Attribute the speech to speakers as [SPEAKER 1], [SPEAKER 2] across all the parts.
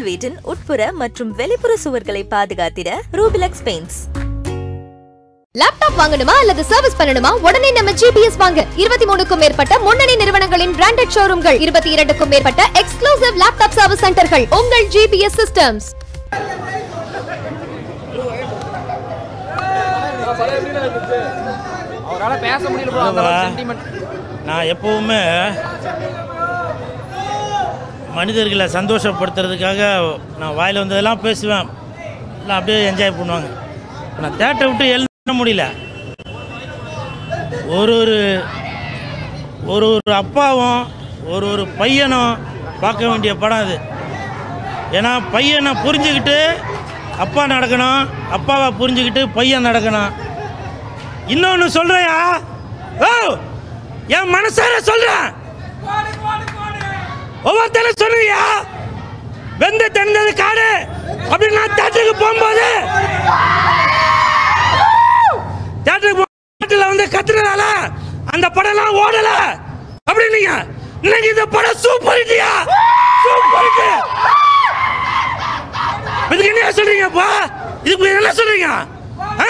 [SPEAKER 1] உங்கள் வீட்டின் உட்புற மற்றும் வெளிப்புற சுவர்களை பாதுகாத்திட ரூபிலக்ஸ் பெயிண்ட்ஸ்
[SPEAKER 2] லேப்டாப் வாங்கணுமா அல்லது சர்வீஸ் பண்ணணுமா? உடனே நம்ம ஜிபிஎஸ் வாங்க. இருபத்தி மூணுக்கும் மேற்பட்ட முன்னணி நிறுவனங்களின் பிராண்டட் ஷோரூம்கள் இருபத்தி இரண்டுக்கும் மேற்பட்ட எக்ஸ்க்ளூசிவ் லேப்டாப் சர்வீஸ் சென்டர்கள் உங்கள் ஜிபிஎஸ் சிஸ்டம்ஸ்.
[SPEAKER 3] நான் எப்போவுமே மனிதர்களை சந்தோஷப்படுத்துறதுக்காக நான் வாயில் வந்ததெல்லாம் பேசுவேன். எல்லாம் அப்படியே என்ஜாய் பண்ணுவாங்க. நான் தேட்டரை விட்டு எழுத முடியல. ஒரு ஒரு ஒரு ஒரு அப்பாவும் ஒரு ஒரு பையனும் பார்க்க வேண்டிய படம் அது. ஏன்னா பையனை புரிஞ்சுக்கிட்டு அப்பா நடக்கணும் அப்பாவை புரிஞ்சுக்கிட்டு பையன் நடக்கணும். இன்னொன்று சொல்கிறேயா ஓ என் மனசார சொல்கிறேன் ஒவ்வொருத்தரும் சொல்லுவியா வெந்து தந்தது காடு. அப்படின்னு நான் தேட்டருக்கு போகும்போது தேட்டருக்கு வந்து கத்துனதால அந்த படம்லாம் ஓடல. அப்படின்னீங்க இன்னைக்கு இந்த படம் சூப்பர் ஹிட்யா சூப்பர் ஹிட் இதுக்கு என்ன சொல்றீங்கப்பா இதுக்கு என்ன சொல்றீங்க? ஆ?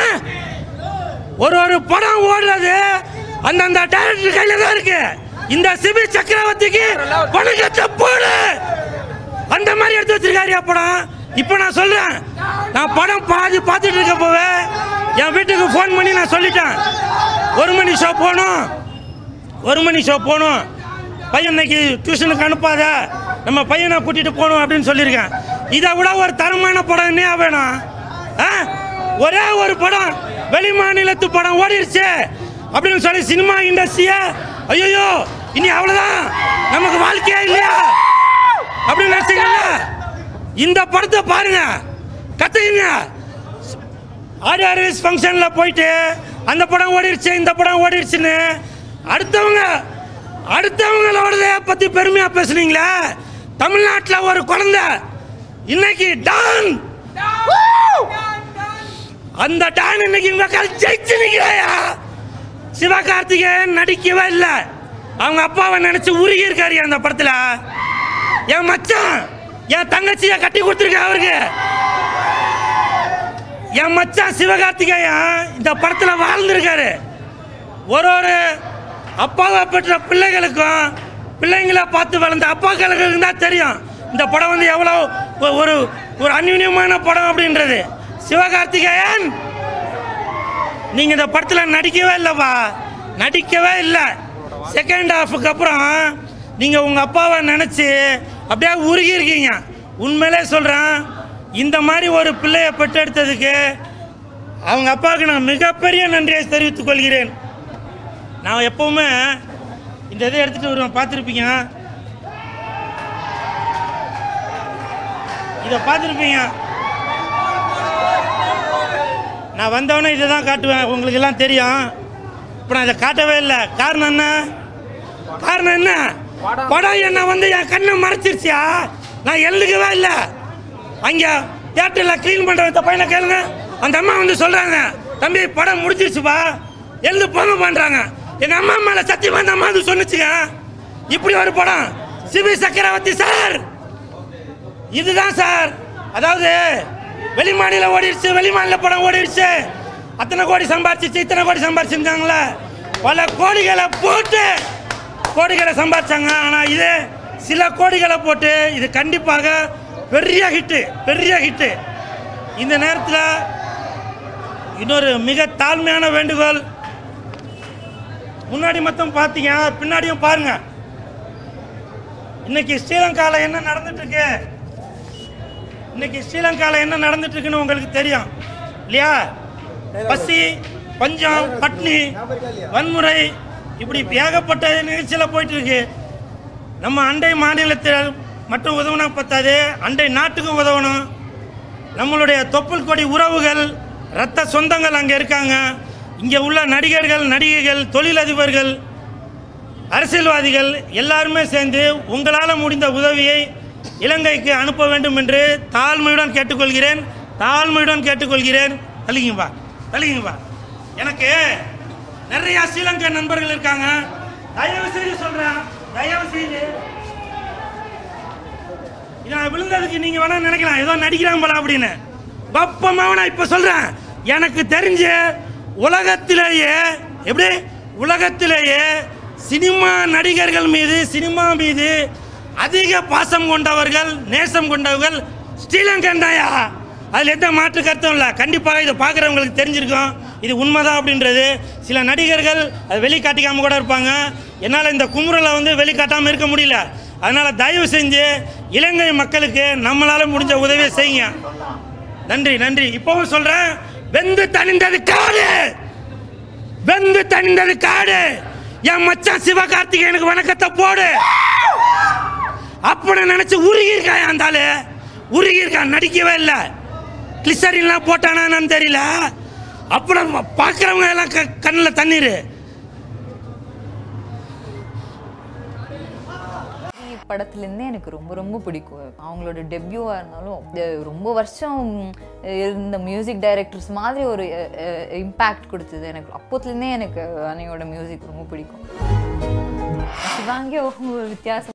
[SPEAKER 3] ஒரு ஒரு படம் ஓடுறது அந்தந்த டேரக்டர் கையில தான் இருக்கு. இந்த சிவில் சக்கரவர்த்திக்கு வணக்கத்தை போடு. அந்த மாதிரி எடுத்து வச்சிருக்காரு படம். இப்போ நான் சொல்றேன். நான் படம் பாதி பார்த்துட்டு இருக்க போவே என் வீட்டுக்கு ஃபோன் பண்ணி நான் சொல்லிட்டேன். ஒரு மணி ஷோ போகணும். ஒரு மணி ஷோ போகணும். பையன் இன்னைக்கு டியூஷனுக்கு அனுப்பாத. நம்ம பையனை கூட்டிட்டு போகணும் அப்படின்னு சொல்லியிருக்கேன். இதை விட ஒரு தரமான படம் என்ன வேணும்? ஆ? ஒரே ஒரு படம். வெளி மாநிலத்து படம் ஓடிடுச்சு அப்படின்னு சொல்லி சினிமா இண்டஸ்ட்ரிய ஐயோ இனி அவ்வளவுதான். நமக்கு வாழ்க்கையே இல்லையா? அப்படின்னு நினைச்சீங்கல்ல இந்த படத்தை பாருங்க. கத்துக்குங்க. ஆடியோ ஃபங்க்ஷனில் போயிட்டு அந்த படம் ஓடிடுச்சு இந்த படம் ஓடிடுச்சுன்னு அடுத்தவங்க அடுத்தவங்களோட பற்றி பெருமையாக பேசுனீங்களே? தமிழ்நாட்டில் ஒரு குழந்தை இன்னைக்கு டான். அந்த டான் இன்னைக்கு இவங்க ஜெயிச்சு நிற்கிறாயா சிவகார்த்திகேயன் நடிக்கவே இல்லை. அவங்க அப்பாவை நினைச்சு உருகி இருக்காரு அந்த படத்துல. என் மச்சான் என் தங்கச்சியை கட்டி கொடுத்துருக்க அவருக்கு. என் மச்சான் சிவகார்த்திகேயன் இந்த படத்துல வாழ்ந்திருக்காரு. ஒரு ஒரு அப்பாவை பெற்ற பிள்ளைகளுக்கும் பிள்ளைங்கள பார்த்து வளர்ந்த அப்பாக்களுக்கு தான் தெரியும். இந்த படம் வந்து எவ்வளோ ஒரு ஒரு அந்யுன்யமான படம் அப்படின்றது. சிவகார்த்திகேயன் நீங்கள் இந்த படத்தில் நடிக்கவே இல்லைப்பா. நடிக்கவே இல்லை. செகண்ட் ஹாஃபுக்கு அப்புறம் நீங்கள் உங்கள் அப்பாவை நினச்சி அப்படியே உருகி இருக்கீங்க. உண்மையிலே சொல்கிறேன் இந்த மாதிரி ஒரு பிள்ளையை பெற்றெடுத்ததுக்கு அவங்க அப்பாவுக்கு நான் மிகப்பெரிய நன்றியை தெரிவித்துக் கொள்கிறேன். நான் எப்பவுமே இந்த இதை எடுத்துகிட்டு வருவேன் பார்த்துருப்பீங்க. இதை பார்த்துருப்பீங்க. நான் வந்தவொடனே இதை தான் காட்டுவேன் உங்களுக்கு எல்லாம் தெரியும். இப்போ நான் இதை காட்டவே இல்லை. காரணம் என்ன? காரணம் என்ன? படம் என்ன வந்து என் கண்ணை மறைச்சிருச்சியா? நான் எழுதுக்கவே இல்லை. அங்கே தியேட்டரில் க்ளீன் பண்ணுற பையனை கேளுங்க. அந்த அம்மா வந்து சொல்கிறாங்க தம்பி படம் முடிஞ்சிருச்சுப்பா எழுது போங்க பண்ணுறாங்க எங்கள் அம்மா மேலே சத்தியமாக அந்த அம்மா வந்து சொன்னுச்சுங்க. இப்படி ஒரு படம். சிவி சக்கரவர்த்தி சார். இதுதான் சார். அதாவது வெளி மாநிலம் ஓடிடுச்சு வெளி மாநில படம் ஓடிடுச்சு. அத்தனை கோடி சம்பாரிச்சிச்சு இத்தனை கோடி சம்பாரிச்சிருந்தாங்களே பல கோடிகளை போட்டு கோடிகளை சம்பாதிச்சாங்க. ஆனால் இது சில கோடிகளை போட்டு இது கண்டிப்பாக பெரிய ஹிட்டு பெரிய ஹிட்டு இந்த நேரத்தில் இன்னொரு மிக தாழ்மையான வேண்டுகோள். முன்னாடி மட்டும் பார்த்தீங்க பின்னாடியும் பாருங்க. இன்னைக்கு ஸ்ரீலங்காவில் என்ன நடந்துட்டு இருக்கு இன்னைக்கு ஸ்ரீலங்காவில் என்ன நடந்துட்டு இருக்குன்னு உங்களுக்கு தெரியும். இல்லையா? பசி பஞ்சம் பட்னி வன்முறை இப்படி ஏகப்பட்ட நிகழ்ச்சியில் போயிட்டு இருக்கு நம்ம அண்டை மாநிலத்தில் மட்டும் உதவுனா பத்தாது. அண்டை நாட்டுக்கும் உதவணும். நம்மளுடைய தொப்புள் கொடி உறவுகள் ரத்த சொந்தங்கள் அங்கே இருக்காங்க. இங்கே உள்ள நடிகர்கள் நடிகைகள் தொழிலதிபர்கள் அரசியல்வாதிகள் எல்லாருமே சேர்ந்து உங்களால் முடிந்த உதவியை இலங்கைக்கு அனுப்ப வேண்டும் என்று தாழ்மையுடன் கேட்டுக்கொள்கிறேன். தாழ்மையுடன் கேட்டுக்கொள்கிறேன். தள்ளிங்கப்பா தள்ளிங்கப்பா எனக்கு நிறைய ஸ்ரீலங்கா நண்பர்கள் இருக்காங்க. தயவு செய்து சொல்றேன். தயவு செய்து. நான் விழுந்ததுக்கு நீங்க வேணா நினைக்கலாம். ஏதோ நடிக்கிறாங்க போல அப்படின்னு. பப்பமாவ நான் இப்ப சொல்றேன். எனக்கு தெரிஞ்சு உலகத்திலேயே எப்படி? உலகத்திலேயே சினிமா நடிகர்கள் மீது சினிமா மீது அதிக பாசம் கொண்டவர்கள் நேசம் கொண்டவர்கள் ஸ்ரீலங்கன் தாயா. அதில் எந்த மாற்று கருத்தும் இல்லை. கண்டிப்பாக இதை பார்க்குறவங்களுக்கு தெரிஞ்சிருக்கும். இது உண்மைதான் அப்படின்றது. சில நடிகர்கள் அதை வெளிக்காட்டிக்காம கூட இருப்பாங்க. என்னால் இந்த குமுறலை வந்து வெளிக்காட்டாமல் இருக்க முடியல. அதனால் தயவு செஞ்சு இலங்கை மக்களுக்கு நம்மளால் முடிஞ்ச உதவியை செய்யுங்க. நன்றி நன்றி. இப்போவும் சொல்கிறேன் வெந்து தணிந்தது காடு! வெந்து தணிந்தது காடு! என் மச்சான் சிவகார்த்திகேயனுக்கு வணக்கத்தை போடு! அப்படின்னு நினைச்சு உருகி இருக்கான் அந்த உருகி இருக்கான் நடிக்கவே இல்லை. கிளிசரின்லாம் போட்டானா என்னன்னு அப்போ அப்புறம் பார்க்குறவங்க எல்லாம் க கண்ணில் தண்ணீர்.
[SPEAKER 4] படத்துலேருந்தே எனக்கு ரொம்ப ரொம்ப பிடிக்கும். அவங்களோட டெபியூவாக இருந்தாலும் ரொம்ப வருஷம் இருந்த மியூசிக் டைரக்டர்ஸ் மாதிரி ஒரு இம்பேக்ட் கொடுத்தது எனக்கு. அப்போத்துலேருந்தே எனக்கு அன்னையோட மியூசிக் ரொம்ப பிடிக்கும். சிவாங்கி ஒரு வித்தியாசம்